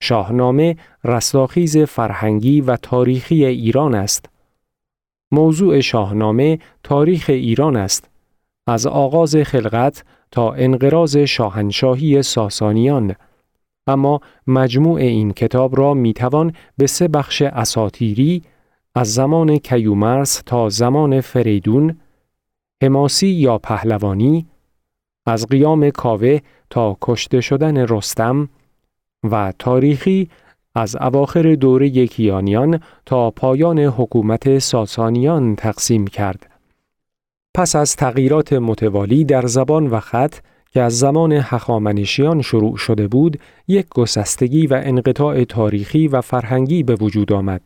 شاهنامه رستاخیز فرهنگی و تاریخی ایران است. موضوع شاهنامه تاریخ ایران است. از آغاز خلقت تا انقراض شاهنشاهی ساسانیان اما مجموع این کتاب را می‌توان به سه بخش اساتیری از زمان کیومرس تا زمان فریدون حماسی یا پهلوانی از قیام کاوه تا کشته شدن رستم و تاریخی از اواخر دوره کیانیان تا پایان حکومت ساسانیان تقسیم کرد. پس از تغییرات متوالی در زبان و خط که از زمان هخامنشیان شروع شده بود، یک گسستگی و انقطاع تاریخی و فرهنگی به وجود آمد.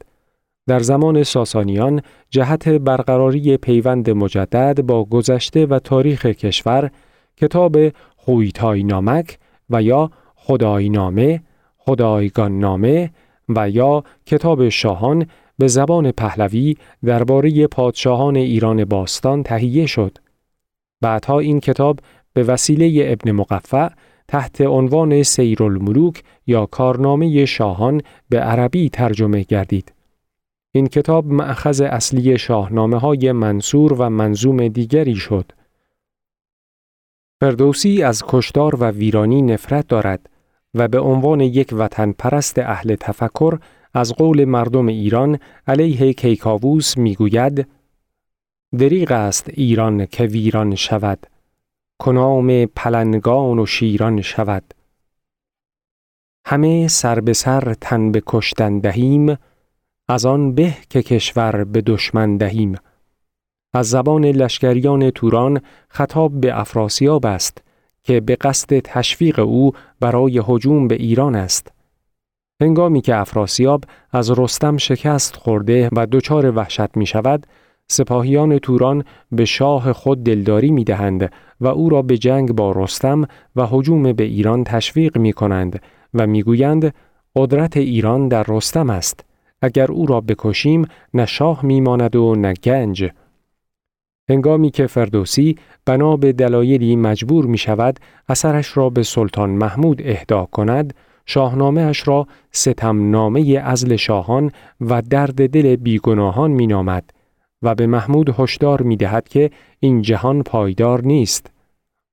در زمان ساسانیان جهت برقراری پیوند مجدد با گذشته و تاریخ کشور کتاب خویتای نامک و یا خداینامه، خدایگان نامه و یا کتاب شاهان به زبان پهلوی درباره پادشاهان ایران باستان تهیه شد. بعدها این کتاب به وسیله ابن مقفع تحت عنوان سیرالملوک یا کارنامه شاهان به عربی ترجمه گردید. این کتاب معخذ اصلی شاهنامه های منصور و منظوم دیگری شد. فردوسی از کشتار و ویرانی نفرت دارد و به عنوان یک وطن پرست اهل تفکر از قول مردم ایران علیه کیکاووس می‌گوید دریغ است ایران که ویران شود کنام پلنگان و شیران شود. همه سر به سر تن به کشتن دهیم از آن به که کشور به دشمن دهیم. از زبان لشکریان توران خطاب به افراسیاب است که به قصد تشویق او برای هجوم به ایران است هنگامی که افراسیاب از رستم شکست خورده و دچار وحشت می شود سپاهیان توران به شاه خود دلداری می دهند و او را به جنگ با رستم و هجوم به ایران تشویق می کنند و می گویند قدرت ایران در رستم است. اگر او را بکشیم نه شاه می ماند و نه گنج. هنگامی که فردوسی بنا به دلایلی مجبور می شود اثرش را به سلطان محمود اهدا کند، شاهنامه اش را ستم نامه ازل شاهان و درد دل بیگناهان می نامد و به محمود هشدار می دهد که این جهان پایدار نیست.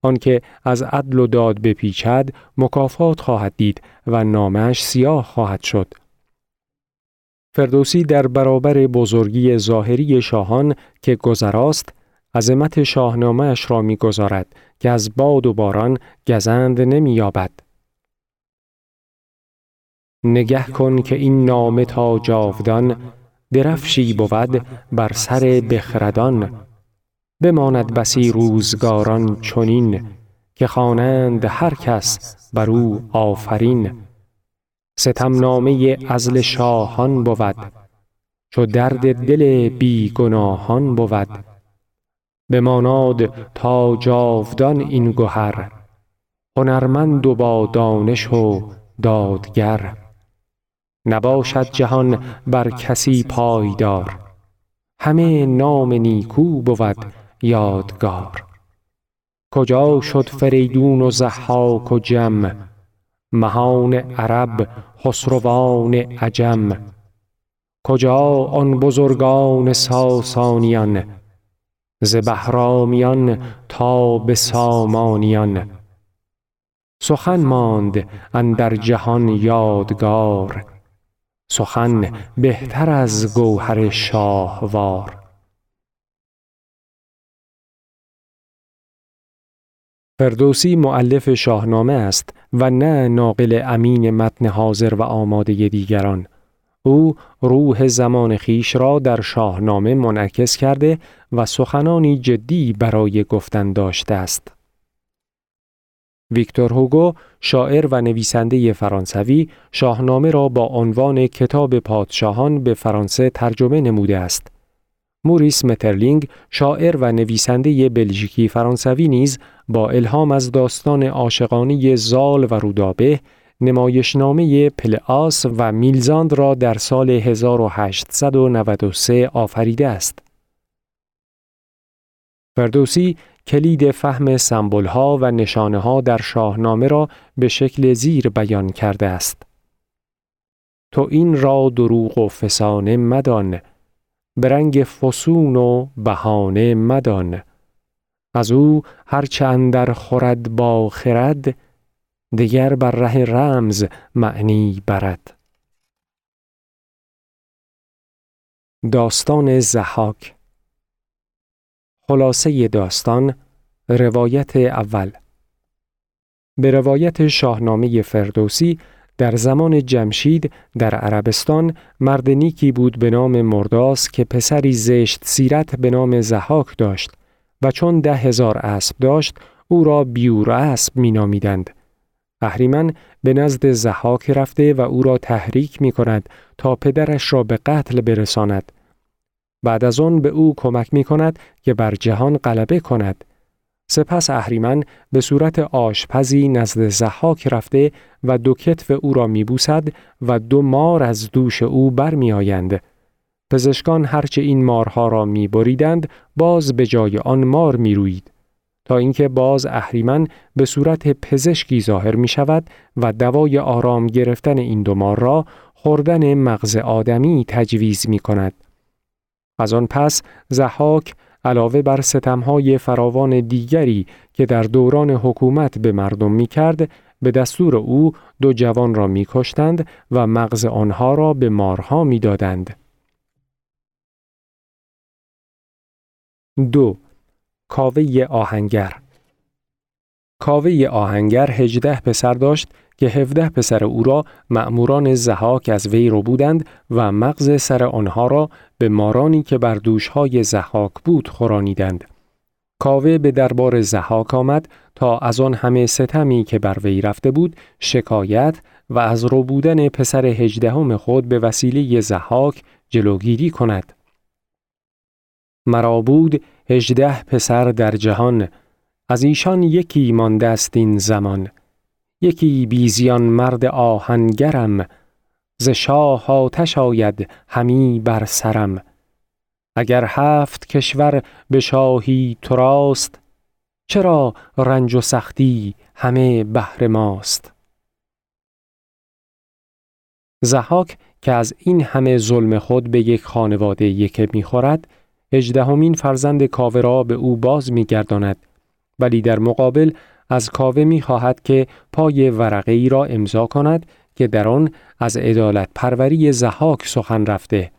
آنکه از عدل و داد بپیچد مکافات خواهد دید و نامش سیاه خواهد شد. فردوسی در برابر بزرگی ظاهری شاهان که گذراست عظمت شاهنامه اش را می‌گذارد که از باد و باران گزند نمییابد. نگه کن که این نامه تا جاودان درفشی بود بر سر بخردان. بماند بسی روزگاران چنین که خوانند هر کس بر او آفرین. ستم نامه ازل شاهان بود چو درد دل بی گناهان بود. بماناد تا جاودان این گهر هنرمند و با دانش و دادگر. نباشد جهان بر کسی پایدار همه نام نیکو بود یادگار. کجا شد فریدون و زحاک و جم مهان عرب خسروان عجم؟ کجا آن بزرگان ساسانیان ز بهرامیان تا به سامانیان. سخن ماند اندر جهان یادگار. سخن بهتر از گوهر شاهوار. فردوسی معلف شاهنامه است و نه ناقل امین متن حاضر و آماده دیگران. او روح زمان خیش را در شاهنامه منعکس کرده و سخنانی جدی برای گفتن داشته است ویکتور هوگو شاعر و نویسنده فرانسوی شاهنامه را با عنوان کتاب پادشاهان به فرانسه ترجمه نموده است. موریس مترلینگ شاعر و نویسنده بلژیکی فرانسوی نیز با الهام از داستان عاشقانه زال و رودابه نمایشنامه پلآس و میلزاند را در سال 1893 آفریده است. فردوسی کلید فهم سمبولها و نشانه ها در شاهنامه را به شکل زیر بیان کرده است. تو این را دروغ و فسانه مدان برنگ فسون و بهانه مدان از او هرچند در خورد با خرد دیگر بر ره رمز معنی برد. داستان زحاک خلاصه داستان روایت اول. به روایت شاهنامه فردوسی در زمان جمشید در عربستان مرد نیکی بود به نام مرداس که پسری زشت سیرت به نام زحاک داشت و چون ده هزار اسب داشت او را بیور اسب می نامیدند. اهریمن به نزد زحاک رفته و او را تحریک می کند تا پدرش را به قتل برساند. بعد از آن به او کمک می کند که بر جهان غلبه کند. سپس اهریمن به صورت آشپزی نزد زحاک رفته و دو کتف او را میبوسد و دو مار از دوش او برمیآیند. پزشکان هرچه این مارها را میبریدند باز به جای آن مار می‌روید تا اینکه باز اهریمن به صورت پزشکی ظاهر می شود و دوای آرام گرفتن این دو مار را خوردن مغز آدمی تجویز می کند. از آن پس زحاک علاوه بر ستمهای فراوان دیگری که در دوران حکومت به مردم می کرد، به دستور او دو جوان را می کشتند و مغز آنها را به مارها می دادند. دو کاوه آهنگر کاوه آهنگر هجده پسر داشت که هفده پسر او را مأموران زحاک از وی رو بودند و مغز سر آنها را به مارانی که بر دوشهای زحاک بود خورانیدند. کاوه به دربار زحاک آمد تا از آن همه ستمی که بر وی رفته بود شکایت و از رو بودن پسر هجدهم خود به وسیله زحاک جلوگیری کند. مرا بود هجده پسر در جهان. از ایشان یکی مانده است این زمان. یکی بیزیان مرد آهنگرم. ز شاه آتش آید همی بر سرم. اگر هفت کشور به شاهی تو راست چرا رنج و سختی همه بهر ماست؟ زحاک که از این همه ظلم خود به یک خانواده یکه می‌خورد هجدهمین فرزند کاوه را به او باز میگرداند ولی در مقابل از کاوه می خواهد که پای ورقه ای را امضا کند که در آن از عدالت پروری زحاک سخن رفته.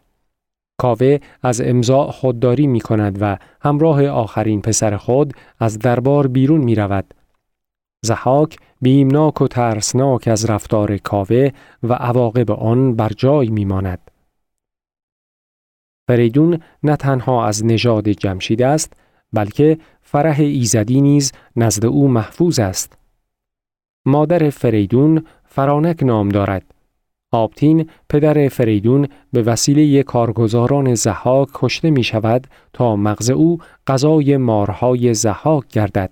کاوه از امضا خودداری می کند و همراه آخرین پسر خود از دربار بیرون می رود. زحاک بیمناک و ترسناک از رفتار کاوه و عواقب آن بر جای می ماند. فریدون نه تنها از نژاد جمشید است بلکه فرح ایزدی نیز نزد او محفوظ است. مادر فریدون فرانک نام دارد. آبتین پدر فریدون به وسیله کارگزاران زحاک کشته می شود تا مغز او غذای مارهای زحاک گردد.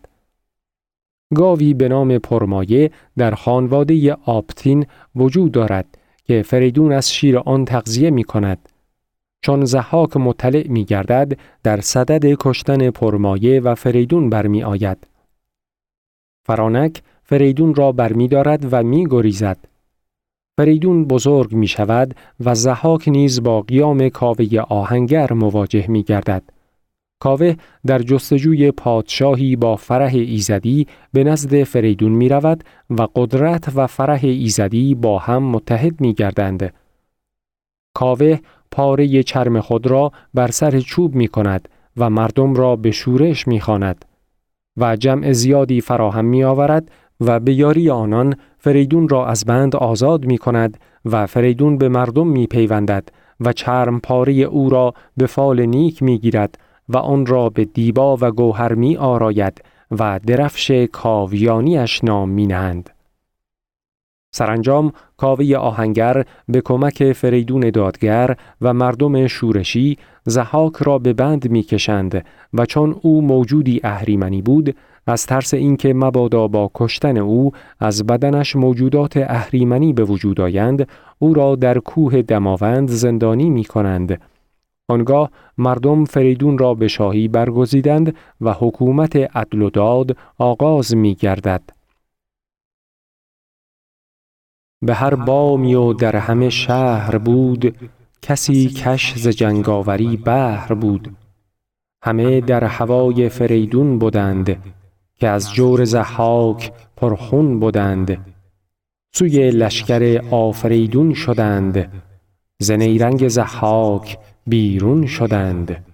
گاوی به نام پرمایه در خانواده آبتین وجود دارد که فریدون از شیر آن تغذیه می کند. چون زحاک مطلع می گردد در صدد کشتن پرمایه و فریدون برمی آید. فرانک فریدون را برمی دارد و می گریزد. فریدون بزرگ می شود و زحاک نیز با قیام کاوه آهنگر مواجه می گردد. کاوه در جستجوی پادشاهی با فرح ایزدی به نزد فریدون می رود و قدرت و فرح ایزدی با هم متحد می گردند. کاوه پاره چرم خود را بر سر چوب می کند و مردم را به شورش می خاند و جمع زیادی فراهم می آورد و به یاری آنان فریدون را از بند آزاد می کند و فریدون به مردم می پیوندد و چرم پاره او را به فال نیک می گیرد و آن را به دیبا و گوهر می آراید و درفش کاویانیش نام می نهند. سرانجام کاوه آهنگر به کمک فریدون دادگر و مردم شورشی زحاک را به بند می‌کشند و چون او موجودی اهریمنی بود از ترس اینکه مبادا با کشتن او از بدنش موجودات اهریمنی به وجود آیند او را در کوه دماوند زندانی می کنند. آنگاه مردم فریدون را به شاهی برگزیدند و حکومت عدل و داد آغاز می گردد. به هر بامی و در همه شهر بود کسی کش ز جنگاوری بهر بود. همه در هوای فریدون بودند که از جور زحاک پرخون بودند سوی لشکر آفریدون شدند ز نیرنگ زحاک بیرون شدند.